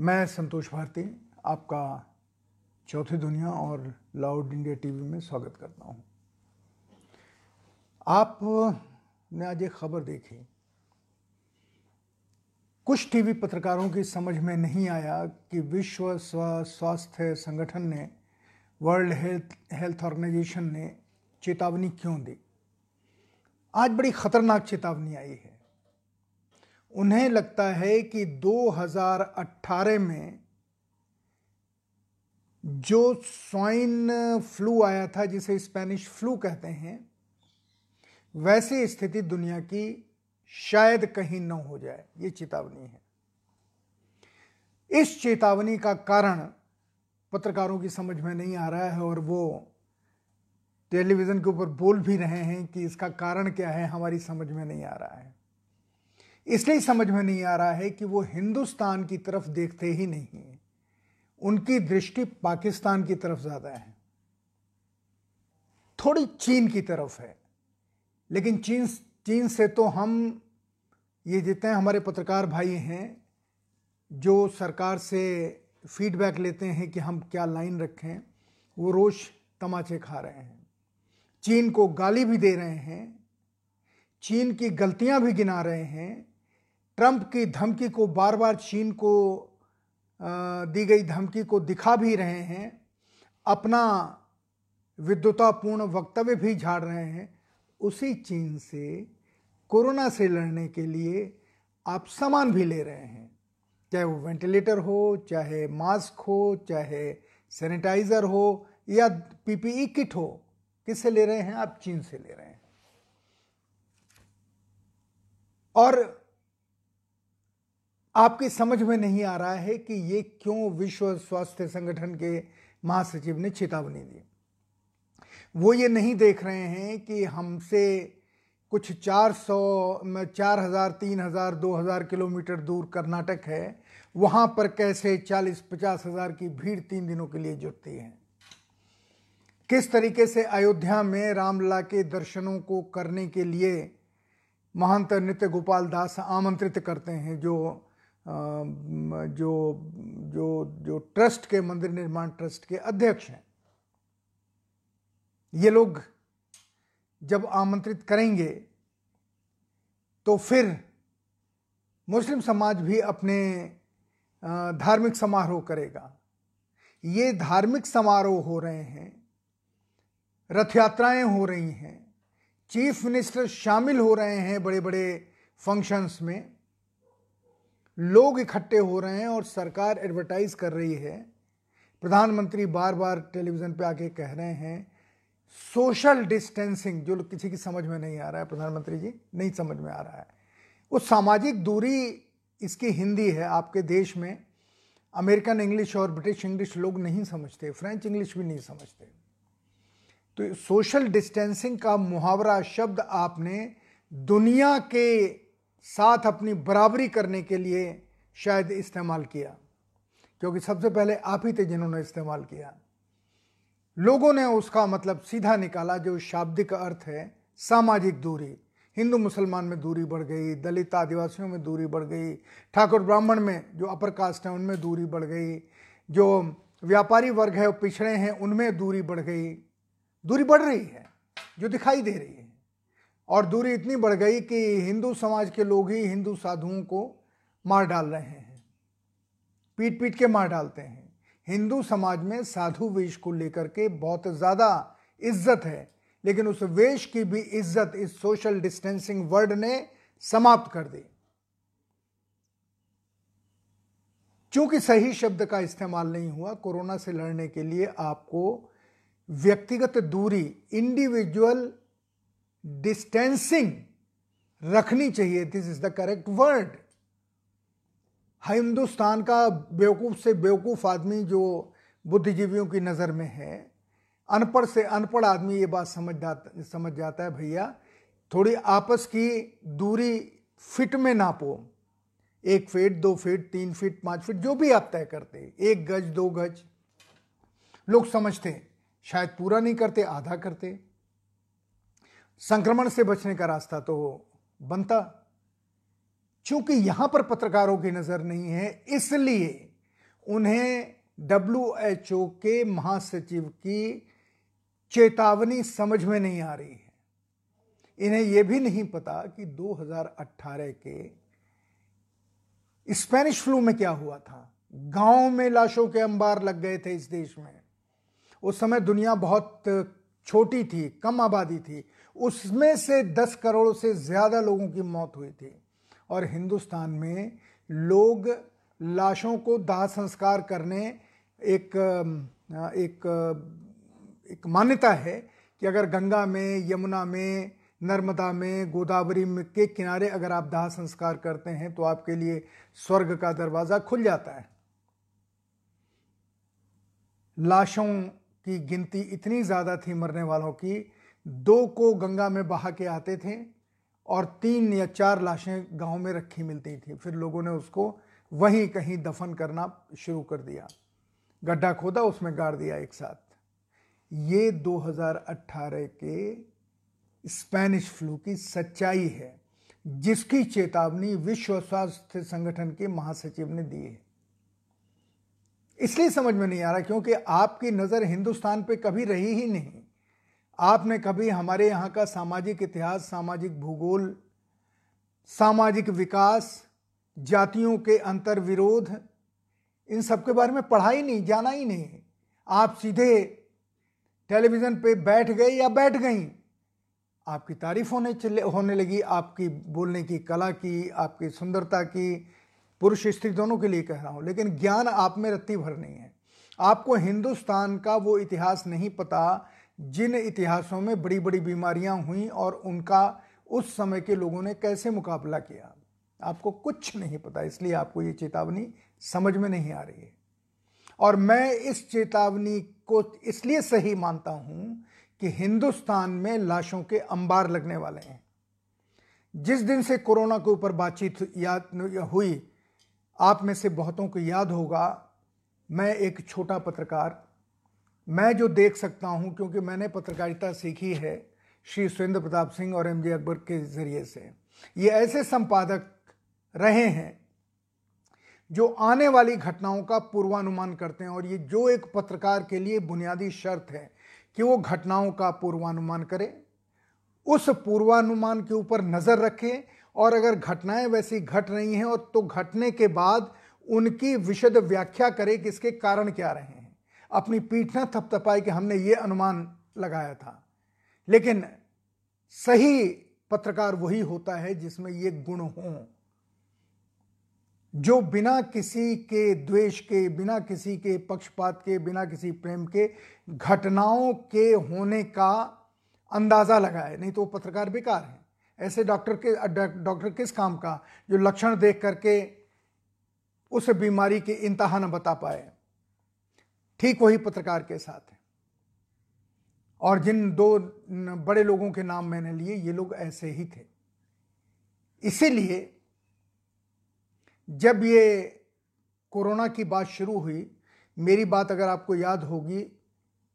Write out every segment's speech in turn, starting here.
मैं संतोष भारती, आपका चौथी दुनिया और लाउड इंडिया टीवी में स्वागत करता हूँ। आप ने आज एक खबर देखी। कुछ टीवी पत्रकारों की समझ में नहीं आया कि विश्व स्वास्थ्य संगठन ने, वर्ल्ड हेल्थ हेल्थ ऑर्गेनाइजेशन ने चेतावनी क्यों दी। आज बड़ी खतरनाक चेतावनी आई है। उन्हें लगता है कि 2018 में जो स्वाइन फ्लू आया था, जिसे स्पेनिश फ्लू कहते हैं, वैसी स्थिति दुनिया की शायद कहीं न हो जाए। ये चेतावनी है। इस चेतावनी का कारण पत्रकारों की समझ में नहीं आ रहा है और वो टेलीविज़न के ऊपर बोल भी रहे हैं कि इसका कारण क्या है, हमारी समझ में नहीं आ रहा है। इसलिए समझ में नहीं आ रहा है कि वो हिंदुस्तान की तरफ़ देखते ही नहीं उनकी दृष्टि पाकिस्तान की तरफ़ ज़्यादा है। थोड़ी चीन की तरफ़ है। लेकिन चीन चीन से तो हम, ये जितने हमारे पत्रकार भाई हैं, जो सरकार से फीडबैक लेते हैं कि हम क्या लाइन रखें, वो रोज़ तमाचे खा रहे हैं। चीन को गाली भी दे रहे हैं। चीन की गलतियाँ भी गिना रहे हैं। ट्रंप की धमकी को बार बार चीन को दी गई धमकी को दिखा भी रहे हैं, अपना विद्वतापूर्ण वक्तव्य भी झाड़ रहे हैं, उसी चीन से कोरोना से लड़ने के लिए आप सामान भी ले रहे हैं। चाहे वो वेंटिलेटर हो, चाहे मास्क हो, चाहे सैनिटाइज़र हो या पीपीई किट हो, किससे ले रहे हैं? आप चीन से ले रहे हैं। और आपकी समझ में नहीं आ रहा है कि ये क्यों विश्व स्वास्थ्य संगठन के महासचिव ने चेतावनी दी। वो ये नहीं देख रहे हैं कि हमसे कुछ 400 चार हज़ार, तीन हज़ार, दो हज़ार किलोमीटर दूर कर्नाटक है, वहाँ पर कैसे चालीस, पचास हज़ार की भीड़ तीन दिनों के लिए जुटती है? किस तरीके से अयोध्या में रामलला के दर्शनों को करने के लिए महंत नित्य गोपाल दास आमंत्रित करते हैं, जो जो जो जो ट्रस्ट के, मंदिर निर्माण ट्रस्ट के अध्यक्ष हैं। ये लोग जब आमंत्रित करेंगे तो फिर मुस्लिम समाज भी अपने धार्मिक समारोह करेगा। ये धार्मिक समारोह हो रहे हैं, रथ यात्राएँ हो रही हैं, चीफ मिनिस्टर शामिल हो रहे हैं बड़े बड़े फ़ंक्शंस में। लोग इकट्ठे हो रहे हैं और सरकार एडवर्टाइज कर रही है। प्रधानमंत्री बार बार टेलीविज़न पे आके कह रहे हैं सोशल डिस्टेंसिंग जो किसी की समझ में नहीं आ रहा है, प्रधानमंत्री जी, नहीं समझ में आ रहा है। वो सामाजिक दूरी इसकी हिंदी है, आपके देश में। अमेरिकन इंग्लिश और ब्रिटिश इंग्लिश लोग नहीं समझते फ्रेंच इंग्लिश भी नहीं समझते। तो सोशल डिस्टेंसिंग का मुहावरा शब्द आपने दुनिया के साथ अपनी बराबरी करने के लिए शायद इस्तेमाल किया। क्योंकि सबसे पहले आप ही थे जिन्होंने इस्तेमाल किया। लोगों ने उसका मतलब सीधा निकाला, जो शाब्दिक अर्थ है, सामाजिक दूरी। हिंदू मुसलमान में दूरी बढ़ गई, दलित आदिवासियों में दूरी बढ़ गई, ठाकुर ब्राह्मण में जो अपर कास्ट है, उनमें दूरी बढ़ गई, जो व्यापारी वर्ग है, वो पिछड़े हैं, उनमें दूरी बढ़ गई। दूरी बढ़ रही है, जो दिखाई दे रही है। और दूरी इतनी बढ़ गई कि हिंदू समाज के लोग ही हिंदू साधुओं को मार डाल रहे हैं। पीट पीट के मार डालते हैं। हिंदू समाज में साधु वेश को लेकर के बहुत ज़्यादा इज़्ज़त है, लेकिन उस वेश की भी इज़्ज़त इस सोशल डिस्टेंसिंग वर्ड ने समाप्त कर दी। चूँकि सही शब्द का इस्तेमाल नहीं हुआ, कोरोना से लड़ने के लिए आपको व्यक्तिगत दूरी इंडिविजुअल डिस्टेंसिंग रखनी चाहिए। This is the correct word Hindustan का बेवकूफ़ से बेवकूफ़ आदमी जो बुद्धिजीवियों की नज़र में है, अनपढ़ से अनपढ़ आदमी ये बात समझ जाता समझ जाता है भैया। थोड़ी आपस की दूरी फिट में नापो। एक फीट दो फीट तीन फीट पाँच फीट जो भी आप तय करते एक गज, दो गज। लोग समझते शायद पूरा नहीं करते, आधा करते। संक्रमण से बचने का रास्ता तो बनता। क्योंकि यहाँ पर पत्रकारों की नज़र नहीं है, इसलिए उन्हें डब्ल्यूएचओ के महासचिव की चेतावनी समझ में नहीं आ रही है। इन्हें यह भी नहीं पता कि 2018 के स्पेनिश फ्लू में क्या हुआ था। गाँव में लाशों के अंबार लग गए थे इस देश में। उस समय दुनिया बहुत छोटी थी, कम आबादी थी। उसमें से 10 करोड़ से ज़्यादा लोगों की मौत हुई थी। और हिंदुस्तान में लोग लाशों को दाह संस्कार करने एक एक एक मान्यता है कि अगर गंगा में, यमुना में, नर्मदा में, गोदावरी में के किनारे अगर आप दाह संस्कार करते हैं तो आपके लिए स्वर्ग का दरवाज़ा खुल जाता है। लाशों की गिनती इतनी ज़्यादा थी मरने वालों की दो को गंगा में बहा के आते थे और तीन या चार लाशें गाँव में रखी मिलती थी। फिर लोगों ने उसको वहीं कहीं दफन करना शुरू कर दिया। गड्ढा खोदा, उसमें गाड़ दिया एक साथ। ये 2018 के स्पेनिश फ्लू की सच्चाई है, जिसकी चेतावनी विश्व स्वास्थ्य संगठन के महासचिव ने दी है। इसलिए समझ में नहीं आ रहा, क्योंकि आपकी नज़र हिंदुस्तान पे कभी रही ही नहीं। आपने कभी हमारे यहाँ का सामाजिक इतिहास, सामाजिक भूगोल, सामाजिक विकास, जातियों के अंतर विरोध इन सब के बारे में पढ़ा ही नहीं, जाना ही नहीं। आप सीधे टेलीविज़न पे बैठ गए या बैठ गई? आपकी तारीफ़ होने चले, होने लगी, आपकी बोलने की कला की, आपकी सुंदरता की, पुरुष स्त्री दोनों के लिए कह रहा हूँ, लेकिन ज्ञान आप में रत्ती भर नहीं है। आपको हिंदुस्तान का वो इतिहास नहीं पता जिन इतिहासों में बड़ी बड़ी बीमारियाँ हुई और उनका उस समय के लोगों ने कैसे मुकाबला किया, आपको कुछ नहीं पता, इसलिए आपको ये चेतावनी समझ में नहीं आ रही है। और मैं इस चेतावनी को इसलिए सही मानता हूँ कि हिंदुस्तान में लाशों के अंबार लगने वाले हैं। जिस दिन से कोरोना के ऊपर बातचीत याद हुई, आप में से बहुतों को याद होगा, मैं एक छोटा पत्रकार मैं जो देख सकता हूँ, क्योंकि मैंने पत्रकारिता सीखी है श्री सुरेंद्र प्रताप सिंह और एम जे अकबर के ज़रिए से। ये ऐसे संपादक रहे हैं जो आने वाली घटनाओं का पूर्वानुमान करते हैं और ये जो एक पत्रकार के लिए बुनियादी शर्त है कि वो घटनाओं का पूर्वानुमान करे, उस पूर्वानुमान के ऊपर नज़र रखे और अगर घटनाएँ वैसी घट रही हैं और तो घटने के बाद उनकी विशद व्याख्या करे कि इसके कारण क्या रहे हैं। अपनी पीठ न थपथपाई कि हमने ये अनुमान लगाया था। लेकिन सही पत्रकार वही होता है जिसमें ये गुण हों। जो बिना किसी के द्वेष के, बिना किसी के पक्षपात के, बिना किसी प्रेम के घटनाओं के होने का अंदाज़ा लगाए। नहीं तो वो पत्रकार बेकार है। ऐसे डॉक्टर के डॉक्टर किस काम का जो लक्षण देख करके उस बीमारी के इंतहा न बता पाए। ठीक वही पत्रकार के साथ है। और जिन दो बड़े लोगों के नाम मैंने लिए, ये लोग ऐसे ही थे। इसीलिए जब ये कोरोना की बात शुरू हुई, मेरी बात अगर आपको याद होगी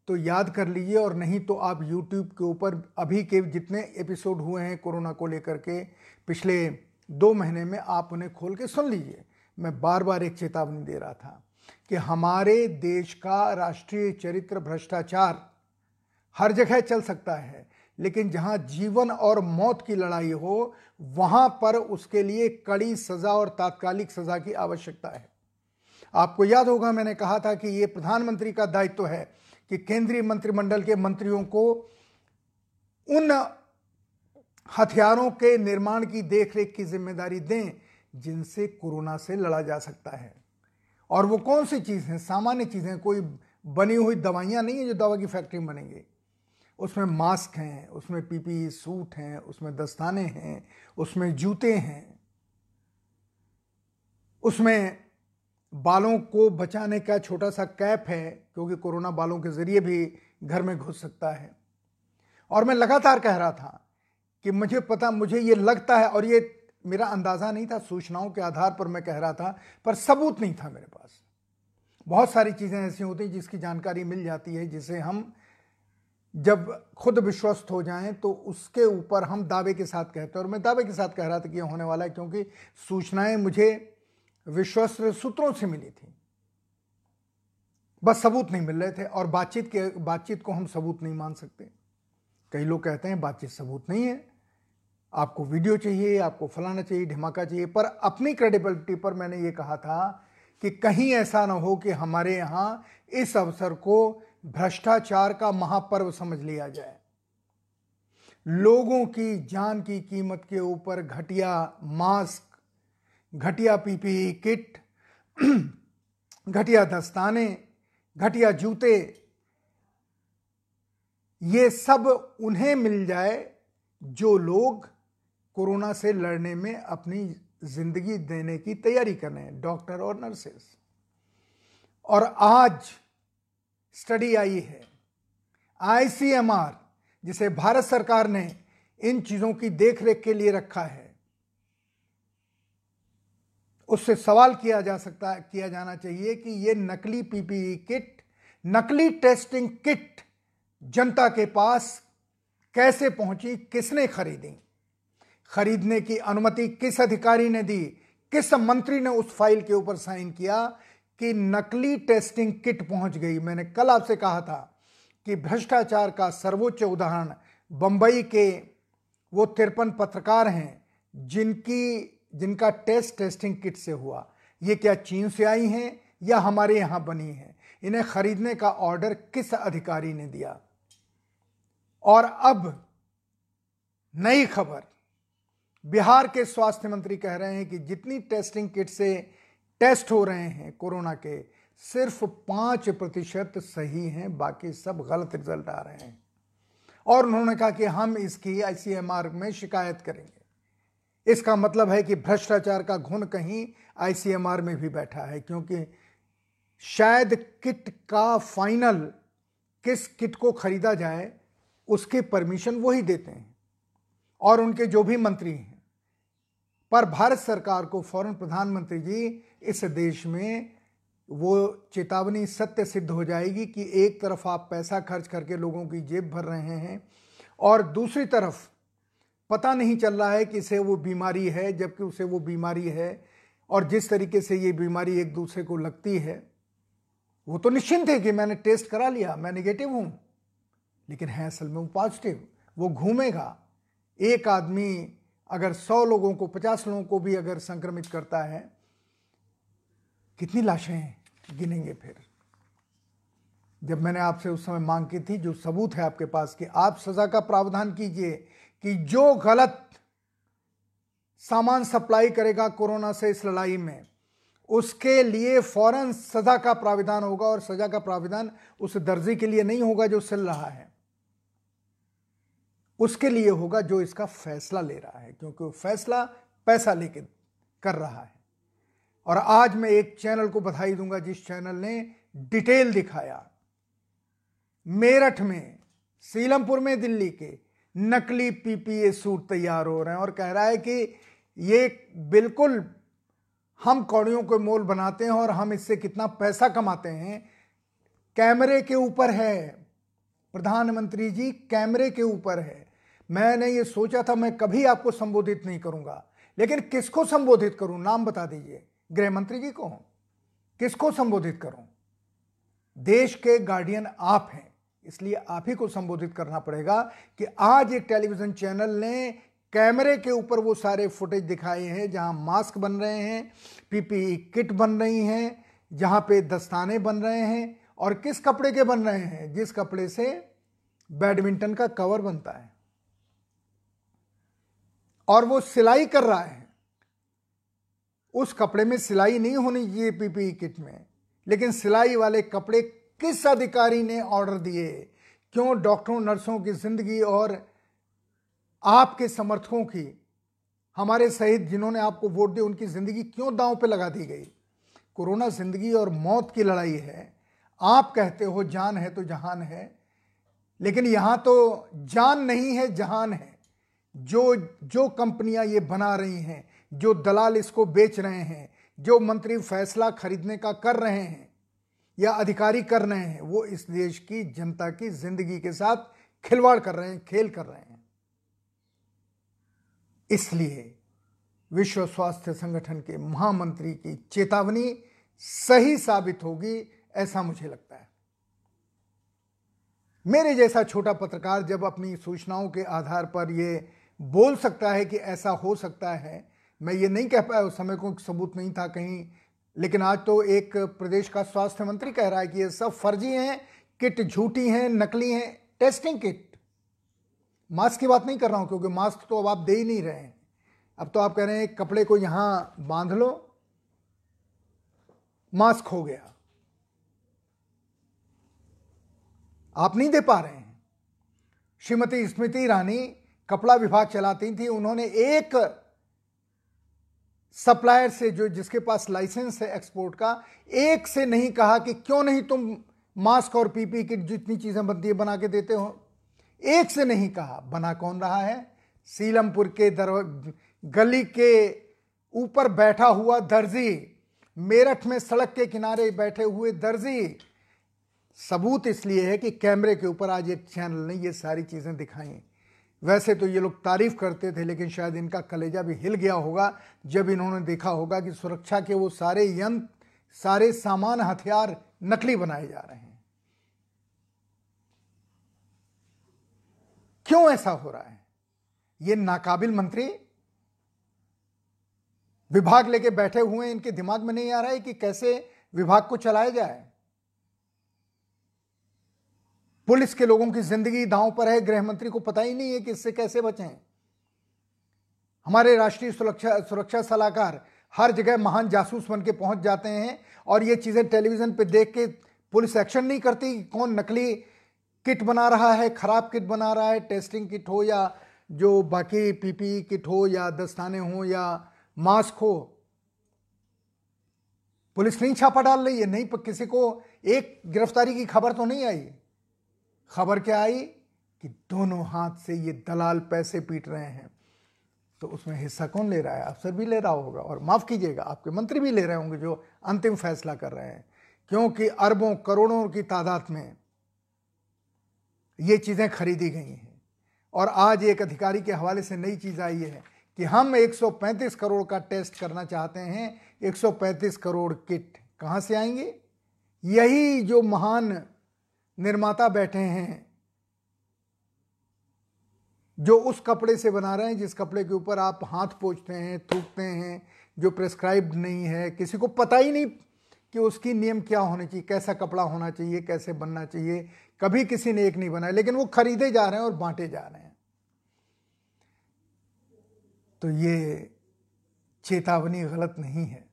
तो याद कर लीजिए, और नहीं तो आप YouTube के ऊपर अभी के जितने एपिसोड हुए हैं कोरोना को लेकर के, पिछले दो महीने में आप उन्हें खोल के सुन लीजिए। मैं बार बार एक चेतावनी दे रहा था। कि हमारे देश का राष्ट्रीय चरित्र भ्रष्टाचार हर जगह चल सकता है, लेकिन जहाँ जीवन और मौत की लड़ाई हो, वहाँ पर उसके लिए कड़ी सजा और तात्कालिक सजा की आवश्यकता है। आपको याद होगा, मैंने कहा था कि यह प्रधानमंत्री का दायित्व तो है कि केंद्रीय मंत्रिमंडल के मंत्रियों को उन हथियारों के निर्माण की देखरेख की ज़िम्मेदारी दें जिनसे कोरोना से लड़ा जा सकता है। और वो कौन सी चीज़ है? सामान्य चीज़ें कोई बनी हुई दवाइयाँ नहीं है जो दवा की फैक्ट्री में बनेंगी। उसमें मास्क हैं, उसमें पीपी सूट हैं, उसमें दस्ताने हैं, उसमें जूते हैं। उसमें बालों को बचाने का छोटा सा कैप है, क्योंकि कोरोना बालों के ज़रिए भी घर में घुस सकता है। और मैं लगातार कह रहा था कि मुझे पता, मुझे ये लगता है और ये मेरा अंदाज़ा नहीं था, सूचनाओं के आधार पर मैं कह रहा था, पर सबूत नहीं था मेरे पास। बहुत सारी चीज़ें ऐसी होती हैं जिसकी जानकारी मिल जाती है, जिसे हम जब खुद विश्वस्त हो जाएँ तो उसके ऊपर हम दावे के साथ कहते हैं। और मैं दावे के साथ कह रहा था कि यह होने वाला है, क्योंकि सूचनाएँ मुझे विश्वस्त सूत्रों से मिली थी। बस सबूत नहीं मिल रहे थे, और बातचीत के, बातचीत को हम सबूत नहीं मान सकते। कई लोग कहते हैं बातचीत सबूत नहीं है। आपको वीडियो चाहिए, आपको फलाना चाहिए, धमाका चाहिए, पर अपनी क्रेडिबिलिटी पर मैंने ये कहा था कि कहीं ऐसा ना हो कि हमारे यहाँ इस अवसर को भ्रष्टाचार का महापर्व समझ लिया जाए। लोगों की जान की कीमत के ऊपर घटिया मास्क, घटिया पीपीई किट, घटिया दस्ताने, घटिया जूते, ये सब उन्हें मिल जाए जो लोग कोरोना से लड़ने में अपनी ज़िंदगी देने की तैयारी कर रहे हैं, डॉक्टर और नर्सेस। और आज स्टडी आई है आईसीएमआर जिसे भारत सरकार ने इन चीज़ों की देखरेख के लिए रखा है। उससे सवाल किया जा सकता, किया जाना चाहिए कि ये नकली पीपीई किट, नकली टेस्टिंग किट जनता के पास कैसे पहुँची, किसने खरीदी? खरीदने की अनुमति किस अधिकारी ने दी? किस मंत्री ने उस फ़ाइल के ऊपर साइन किया कि नकली टेस्टिंग किट पहुँच गई? मैंने कल आपसे कहा था कि भ्रष्टाचार का सर्वोच्च उदाहरण बंबई के वो तिरपन पत्रकार हैं जिनकी, जिनका टेस्ट टेस्टिंग किट से हुआ। ये क्या चीन से आई हैं या हमारे यहाँ बनी है? इन्हें खरीदने का ऑर्डर किस अधिकारी ने दिया? और अब नई खबर। बिहार के स्वास्थ्य मंत्री कह रहे हैं कि जितनी टेस्टिंग किट से टेस्ट हो रहे हैं कोरोना के, सिर्फ़ पाँच प्रतिशत सही हैं, बाकी सब गलत रिज़ल्ट आ रहे हैं। और उन्होंने कहा कि हम इसकी आईसीएमआर में शिकायत करेंगे। इसका मतलब है कि भ्रष्टाचार का घुन कहीं आईसीएमआर में भी बैठा है, क्योंकि शायद किट का फाइनल किस किट को खरीदा जाए, उसके परमिशन वही देते हैं। और उनके जो भी मंत्री हैं पर भारत सरकार को फ़ौरन प्रधानमंत्री जी, इस देश में वो चेतावनी सत्य सिद्ध हो जाएगी कि एक तरफ़ आप पैसा खर्च करके लोगों की जेब भर रहे हैं और दूसरी तरफ़ पता नहीं चल रहा है कि इसे वो बीमारी है, जबकि उसे वो बीमारी है और जिस तरीके से ये बीमारी एक दूसरे को लगती है, वो तो निश्चिंत है कि मैंने टेस्ट करा लिया, मैं निगेटिव हूँ। लेकिन है असल में वो पॉजिटिव, वो घूमेगा। एक आदमी अगर सौ लोगों को, पचास लोगों को भी अगर संक्रमित करता है, कितनी लाशें गिनेंगे फिर? जब मैंने आपसे उस समय मांग की थी, जो सबूत है आपके पास कि आप सजा का प्रावधान कीजिए कि जो गलत सामान सप्लाई करेगा कोरोना से इस लड़ाई में, उसके लिए फ़ौरन सजा का प्राविधान होगा और सजा का प्राविधान उस दर्जी के लिए नहीं होगा जो सिल रहा है। उसके लिए होगा जो इसका फैसला ले रहा है, क्योंकि वो फैसला पैसा लेके कर रहा है। और आज मैं एक चैनल को बधाई दूँगा, जिस चैनल ने डिटेल दिखाया। मेरठ में, सीलमपुर में दिल्ली के नकली पीपीए सूट तैयार हो रहे हैं और कह रहा है कि ये बिल्कुल हम कौड़ियों को मोल बनाते हैं और हम इससे कितना पैसा कमाते हैं। कैमरे के ऊपर है, प्रधानमंत्री जी, कैमरे के ऊपर है। मैंने ये सोचा था मैं कभी आपको संबोधित नहीं करूँगा। लेकिन किसको संबोधित करूँ? नाम बता दीजिए। गृह मंत्री जी को किसको संबोधित करूँ? देश के गार्डियन आप हैं। इसलिए आप ही को संबोधित करना पड़ेगा कि आज एक टेलीविज़न चैनल ने कैमरे के ऊपर वो सारे फुटेज दिखाए हैं, जहाँ मास्क बन रहे हैं पीपीई किट बन रही हैं, जहाँ पे दस्ताने बन रहे हैं, और किस कपड़े के बन रहे हैं? जिस कपड़े से बैडमिंटन का कवर बनता है। और वो सिलाई कर रहा है। उस कपड़े में सिलाई नहीं होनी चाहिए पीपीई किट में, लेकिन सिलाई वाले कपड़े किस अधिकारी ने ऑर्डर दिए? क्यों डॉक्टरों, नर्सों की ज़िंदगी और आपके समर्थकों की? हमारे सहित जिन्होंने आपको वोट दिया उनकी ज़िंदगी क्यों दांव पे लगा दी गई? कोरोना ज़िंदगी और मौत की लड़ाई है। आप कहते हो जान है तो जहान है, लेकिन यहाँ तो जान नहीं है, जहान है। जो जो कंपनियाँ ये बना रही हैं, जो दलाल इसको बेच रहे हैं, जो मंत्री फैसला खरीदने का कर रहे हैं या अधिकारी कर रहे हैं, वो इस देश की जनता की ज़िंदगी के साथ खिलवाड़ कर रहे हैं, खेल कर रहे हैं। इसलिए विश्व स्वास्थ्य संगठन के महामंत्री की चेतावनी सही साबित होगी, ऐसा मुझे लगता है। मेरे जैसा छोटा पत्रकार जब अपनी सूचनाओं के आधार पर यह बोल सकता है कि ऐसा हो सकता है। मैं ये नहीं कह पाया उस समय को सबूत नहीं था कहीं, लेकिन आज तो एक प्रदेश का स्वास्थ्य मंत्री कह रहा है कि ये सब फर्जी हैं, किट झूठी हैं, नकली हैं, टेस्टिंग किट। मास्क की बात नहीं कर रहा हूँ, क्योंकि मास्क तो अब आप दे ही नहीं रहे हैं। अब तो आप कह रहे हैं, कपड़े को यहाँ बाँध लो, मास्क हो गया। आप नहीं दे पा रहे हैं। श्रीमती स्मृति ईरानी कपड़ा विभाग चलाती थी, उन्होंने एक सप्लायर से जो, जिसके पास लाइसेंस है एक्सपोर्ट का, एक से नहीं कहा कि क्यों नहीं तुम मास्क और पीपी किट जितनी चीज़ें बनती है बना के देते हो। एक से नहीं कहा, बना कौन रहा है? सीलमपुर के दर गली के ऊपर बैठा हुआ दर्जी, मेरठ में सड़क के किनारे बैठे हुए दर्जी, सबूत इसलिए है कि कैमरे के ऊपर आज एक चैनल ने ये सारी चीज़ें दिखाई। वैसे तो ये लोग तारीफ़ करते थे, लेकिन शायद इनका कलेजा भी हिल गया होगा जब इन्होंने देखा होगा कि सुरक्षा के वो सारे यंत्र, सारे सामान हथियार नकली बनाए जा रहे हैं। क्यों ऐसा हो रहा है? ये नाकाबिल मंत्री विभाग लेके बैठे हुए इनके दिमाग में नहीं आ रहा है कि कैसे विभाग को चलाया जाए। पुलिस के लोगों की ज़िंदगी दांव पर है गृह मंत्री को पता ही नहीं है कि इससे कैसे बचें। हमारे राष्ट्रीय सुरक्षा सुरक्षा सलाहकार हर जगह महान जासूस बन के पहुँच जाते हैं और ये चीज़ें टेलीविज़न पे देख के पुलिस एक्शन नहीं करती, कौन नकली किट बना रहा है, खराब किट बना रहा है, टेस्टिंग किट हो या जो बाकी पीपी किट हो या दस्ताने हो या मास्क हो। पुलिस नहीं छापा डाल रही है, नहीं किसी को एक गिरफ्तारी की खबर तो नहीं आई। खबर क्या आई? कि दोनों हाथ से ये दलाल पैसे पीट रहे हैं। तो उसमें हिस्सा कौन ले रहा है? अफसर भी ले रहा होगा। और माफ़ कीजिएगा, आपके मंत्री भी ले रहे होंगे जो अंतिम फैसला कर रहे हैं। क्योंकि अरबों करोड़ों की तादाद में ये चीज़ें खरीदी गई हैं। और आज एक अधिकारी के हवाले से नई चीज़ आई है कि हम 135 करोड़ का टेस्ट करना चाहते हैं। 135 करोड़ किट कहाँ से आएँगे? यही जो महान निर्माता बैठे हैं, जो उस कपड़े से बना रहे हैं, जिस कपड़े के ऊपर आप हाथ पोछते हैं, थूकते हैं, जो प्रेस्क्राइब्ड नहीं है, किसी को पता ही नहीं कि उसकी नियम क्या होने चाहिए, कैसा कपड़ा होना चाहिए, कैसे बनना चाहिए। कभी किसी ने एक नहीं बनाया, लेकिन वो खरीदे जा रहे हैं और बांटे जा रहे हैं। तो ये चेतावनी गलत नहीं है।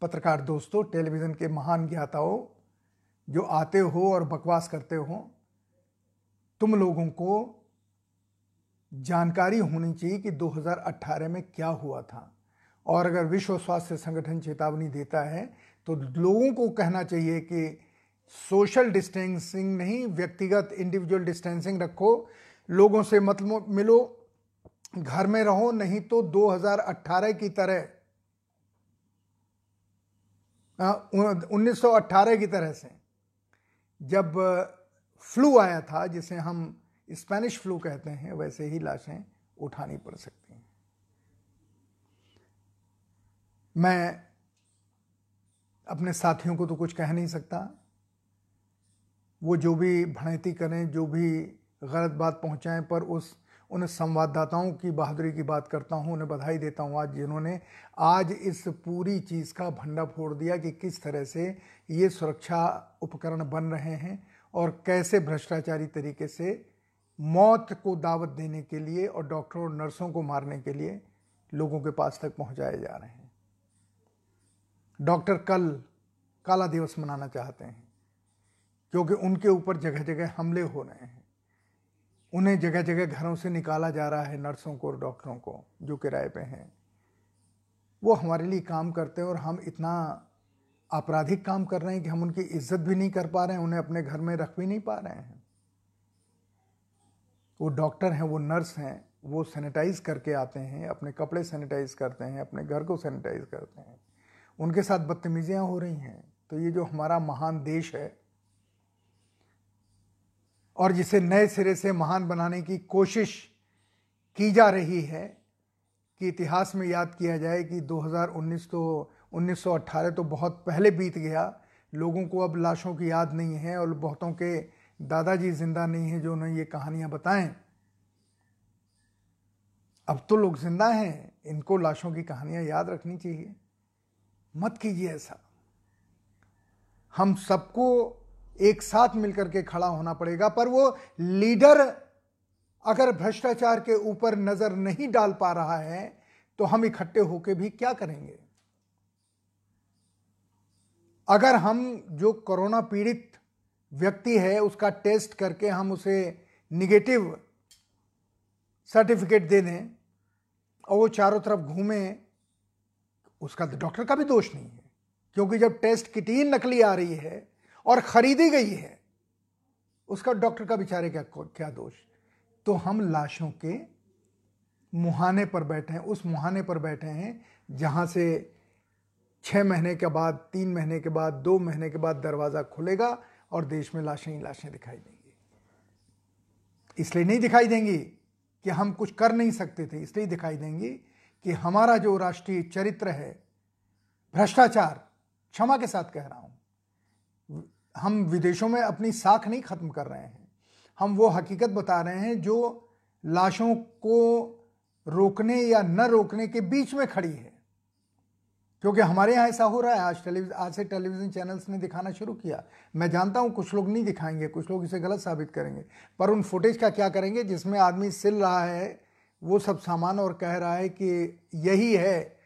पत्रकार दोस्तों, टेलीविज़न के महान ज्ञाताओं जो आते हो और बकवास करते हो, तुम लोगों को जानकारी होनी चाहिए कि 2018 में क्या हुआ था। और अगर विश्व स्वास्थ्य संगठन चेतावनी देता है तो लोगों को कहना चाहिए कि सोशल डिस्टेंसिंग नहीं, व्यक्तिगत इंडिविजुअल डिस्टेंसिंग रखो, लोगों से मत मिलो, घर में रहो, नहीं तो 2018 की तरह। उन्नीस की तरह से। जब फ्लू आया था, जिसे हम स्पेनिश फ्लू कहते हैं, वैसे ही लाशें उठानी पड़ सकती हैं। मैं अपने साथियों को तो कुछ कह नहीं सकता। वो जो भी भणती करें, जो भी गलत बात पहुंचाएँ, पर उस उन संवाददाताओं की बहादुरी की बात करता हूँ, उन्हें बधाई देता हूँ आज जिन्होंने आज इस पूरी चीज़ का भंडा फोड़ दिया कि किस तरह से ये सुरक्षा उपकरण बन रहे हैं और कैसे भ्रष्टाचारी तरीके से मौत को दावत देने के लिए और डॉक्टरों और नर्सों को मारने के लिए लोगों के पास तक पहुँचाए जा रहे हैं। डॉक्टर कल काला दिवस मनाना चाहते हैं, क्योंकि उनके ऊपर जगह जगह हमले हो रहे हैं। उन्हें जगह जगह घरों से निकाला जा रहा है नर्सों को और डॉक्टरों को, जो किराए पे हैं। वो हमारे लिए काम करते हैं और हम इतना आपराधिक काम कर रहे हैं कि हम उनकी इज़्ज़त भी नहीं कर पा रहे हैं, उन्हें अपने घर में रख भी नहीं पा रहे हैं। वो डॉक्टर हैं, वो नर्स हैं, वो सैनिटाइज करके आते हैं, अपने कपड़े सैनिटाइज करते हैं, अपने घर को सैनिटाइज करते हैं। उनके साथ बदतमीजियाँ हो रही हैं। तो ये जो हमारा महान देश है और जिसे नए सिरे से महान बनाने की कोशिश की जा रही है कि इतिहास में याद किया जाए कि 2019 तो 1918 तो बहुत पहले बीत गया। लोगों को अब लाशों की याद नहीं है और बहुतों के दादाजी ज़िंदा नहीं है जो उन्हें ये कहानियाँ बताएँ। अब तो लोग ज़िंदा हैं, इनको लाशों की कहानियाँ याद रखनी चाहिए। मत कीजिए ऐसा। हम सबको एक साथ मिलकर के खड़ा होना पड़ेगा, पर वो लीडर अगर भ्रष्टाचार के ऊपर नज़र नहीं डाल पा रहा है तो हम इकट्ठे होकर भी क्या करेंगे? अगर हम जो कोरोना पीड़ित व्यक्ति है, उसका टेस्ट करके हम उसे निगेटिव सर्टिफिकेट दे दें और वो चारों तरफ़ घूमे, उसका तो डॉक्टर का भी दोष नहीं है, क्योंकि जब टेस्ट किट ही नकली आ रही है और खरीदी गई है। उसका डॉक्टर का बेचारे क्या क्या दोष? तो हम लाशों के मुहाने पर बैठे हैं, उस मुहाने पर बैठे हैं, जहाँ से छह महीने के बाद, तीन महीने के बाद, दो महीने के बाद दरवाज़ा खुलेगा और देश में लाशें ही लाशें दिखाई देंगी। इसलिए नहीं दिखाई देंगी कि हम कुछ कर नहीं सकते थे, इसलिए दिखाई देंगी कि हमारा जो राष्ट्रीय चरित्र है, भ्रष्टाचार, क्षमा के साथ कह रहा हूँ हम विदेशों में अपनी साख नहीं खत्म कर रहे हैं। हम वो हकीकत बता रहे हैं जो लाशों को रोकने या न रोकने के बीच में खड़ी है। क्योंकि हमारे यहाँ ऐसा हो रहा है। आज टेलीविज़न आज से टेलीविज़न चैनल्स ने दिखाना शुरू किया। मैं जानता हूँ कुछ लोग नहीं दिखाएँगे, कुछ लोग इसे गलत साबित करेंगे। पर उन फुटेज का क्या करेंगे जिसमें आदमी सिल रहा है, वो सब सामान और कह रहा है कि यही है।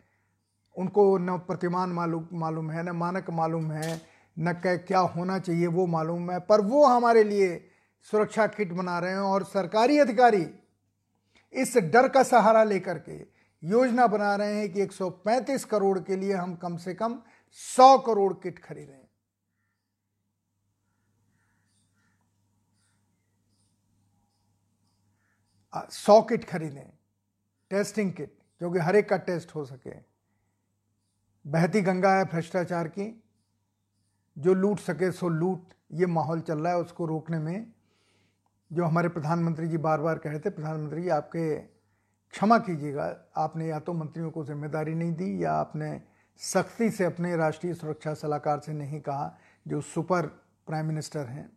उनको न प्रतिमान मालूम मालूम है, न मानक मालूम है। न कै क्या होना चाहिए वो मालूम है, पर वो हमारे लिए सुरक्षा किट बना रहे हैं और सरकारी अधिकारी इस डर का सहारा लेकर के योजना बना रहे हैं कि 135 करोड़ के लिए हम कम से कम 100 करोड़ किट खरीदें। सौ किट खरीदें, टेस्टिंग किट क्योंकि हर एक का टेस्ट हो सके। बहती गंगा है भ्रष्टाचार की जो लूट सके, सो लूट, ये माहौल चल रहा है उसको रोकने में। जो हमारे प्रधानमंत्री जी बार बार कहे थे, प्रधानमंत्री जी, आपके क्षमा कीजिएगा, आपने या तो मंत्रियों को ज़िम्मेदारी नहीं दी, या आपने सख्ती से अपने राष्ट्रीय सुरक्षा सलाहकार से नहीं कहा, जो सुपर प्राइम मिनिस्टर हैं।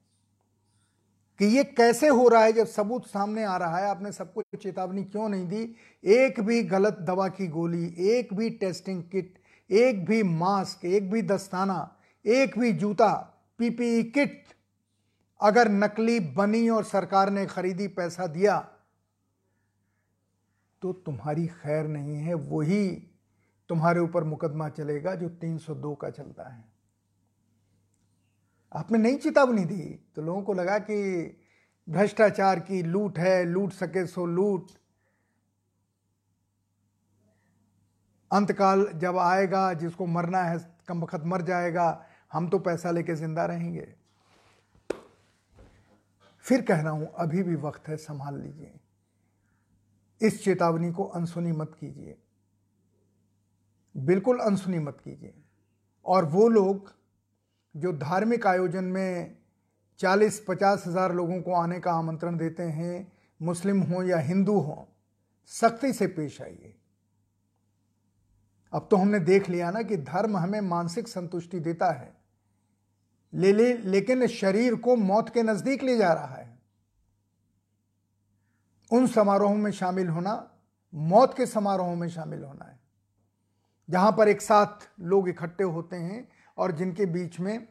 कि ये कैसे हो रहा है, जब सबूत सामने आ रहा है, आपने सबको चेतावनी क्यों नहीं दी? एक भी गलत दवा की गोली, एक भी टेस्टिंग किट, एक भी मास्क, एक भी दस्ताना एक भी जूता, पीपीई किट, अगर नकली बनी और सरकार ने खरीदी, पैसा दिया तो तुम्हारी खैर नहीं है। वही तुम्हारे ऊपर मुकदमा चलेगा जो 302 का चलता है। आपने नहीं चेतावनी दी तो लोगों को लगा कि भ्रष्टाचार की लूट है, लूट सके सो लूट। अंतकाल जब आएगा, जिसको मरना है, कम वक्त मर जाएगा हम तो पैसा लेके ज़िंदा रहेंगे। फिर कह रहा हूँ, अभी भी वक्त है, संभाल लीजिए। इस चेतावनी को अनसुनी मत कीजिए। बिल्कुल अनसुनी मत कीजिए। और वो लोग जो धार्मिक आयोजन में चालीस पचास हज़ार लोगों को आने का आमंत्रण देते हैं, मुस्लिम हो या हिंदू हो, सख्ती से पेश आइए। अब तो हमने देख लिया ना कि धर्म हमें मानसिक संतुष्टि देता है। ले ले, लेकिन शरीर को मौत के नज़दीक ले जा रहा है। उन समारोहों में शामिल होना, मौत के समारोहों में शामिल होना है। जहाँ पर एक साथ लोग इकट्ठे होते हैं और जिनके बीच में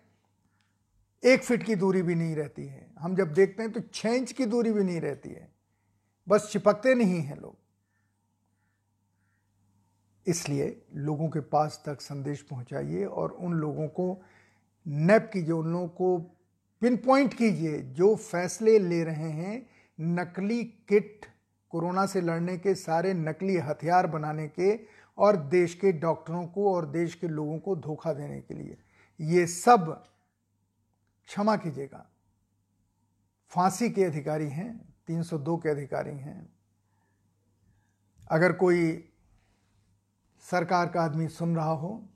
एक फिट की दूरी भी नहीं रहती है। हम जब देखते हैं तो छह इंच की दूरी भी नहीं रहती है। बस चिपकते नहीं हैं लोग। इसलिए लोगों के पास तक संदेश पहुंचाइए और उन लोगों को नैप कीजिए उन लोगों को पिन पॉइंट कीजिए, जो फैसले ले रहे हैं, नकली किट कोरोना से लड़ने के, सारे नकली हथियार बनाने के और देश के डॉक्टरों को और देश के लोगों को धोखा देने के लिए। ये सब क्षमा कीजिएगा। फांसी के अधिकारी हैं 302 के अधिकारी हैं। अगर कोई सरकार का आदमी सुन रहा हो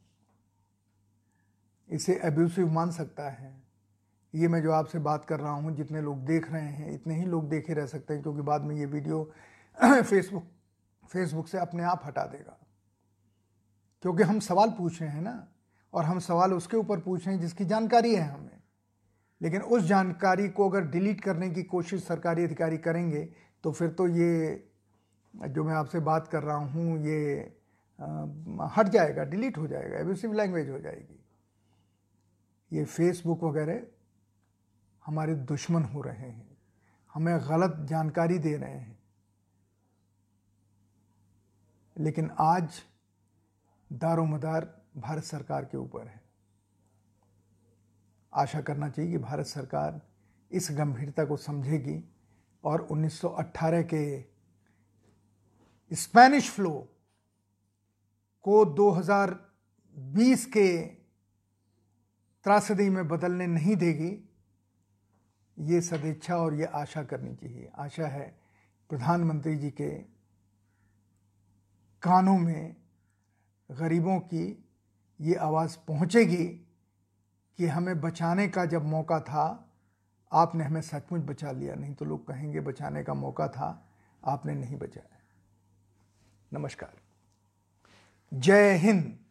इसे एब्यूसिव मान सकता है। ये मैं जो आपसे बात कर रहा हूँ जितने लोग देख रहे हैं इतने ही लोग देखे रह सकते हैं क्योंकि बाद में ये वीडियो फेसबुक फेसबुक से अपने आप हटा देगा। क्योंकि हम सवाल पूछ रहे हैं ना और हम सवाल उसके ऊपर पूछ रहे हैं जिसकी जानकारी है हमें। लेकिन उस जानकारी को अगर डिलीट करने की कोशिश सरकारी अधिकारी करेंगे तो फिर तो ये जो मैं आपसे बात कर रहा हूँ ये आ, हट जाएगा डिलीट हो जाएगा एब्यूसिव लैंग्वेज हो जाएगी। ये फेसबुक वगैरह हमारे दुश्मन हो रहे हैं। हमें गलत जानकारी दे रहे हैं। लेकिन आज दारोमदार भारत सरकार के ऊपर है। आशा करना चाहिए कि भारत सरकार इस गंभीरता को समझेगी और 1918 के स्पेनिश फ्लो को 2020 के त्रासदी में बदलने नहीं देगी। ये सदिच्छा और ये आशा करनी चाहिए। आशा है प्रधानमंत्री जी के कानों में गरीबों की ये आवाज़ पहुंचेगी कि हमें बचाने का जब मौका था, आपने हमें सचमुच बचा लिया। नहीं तो लोग कहेंगे, बचाने का मौका था, आपने नहीं बचाया। नमस्कार। जय हिंद।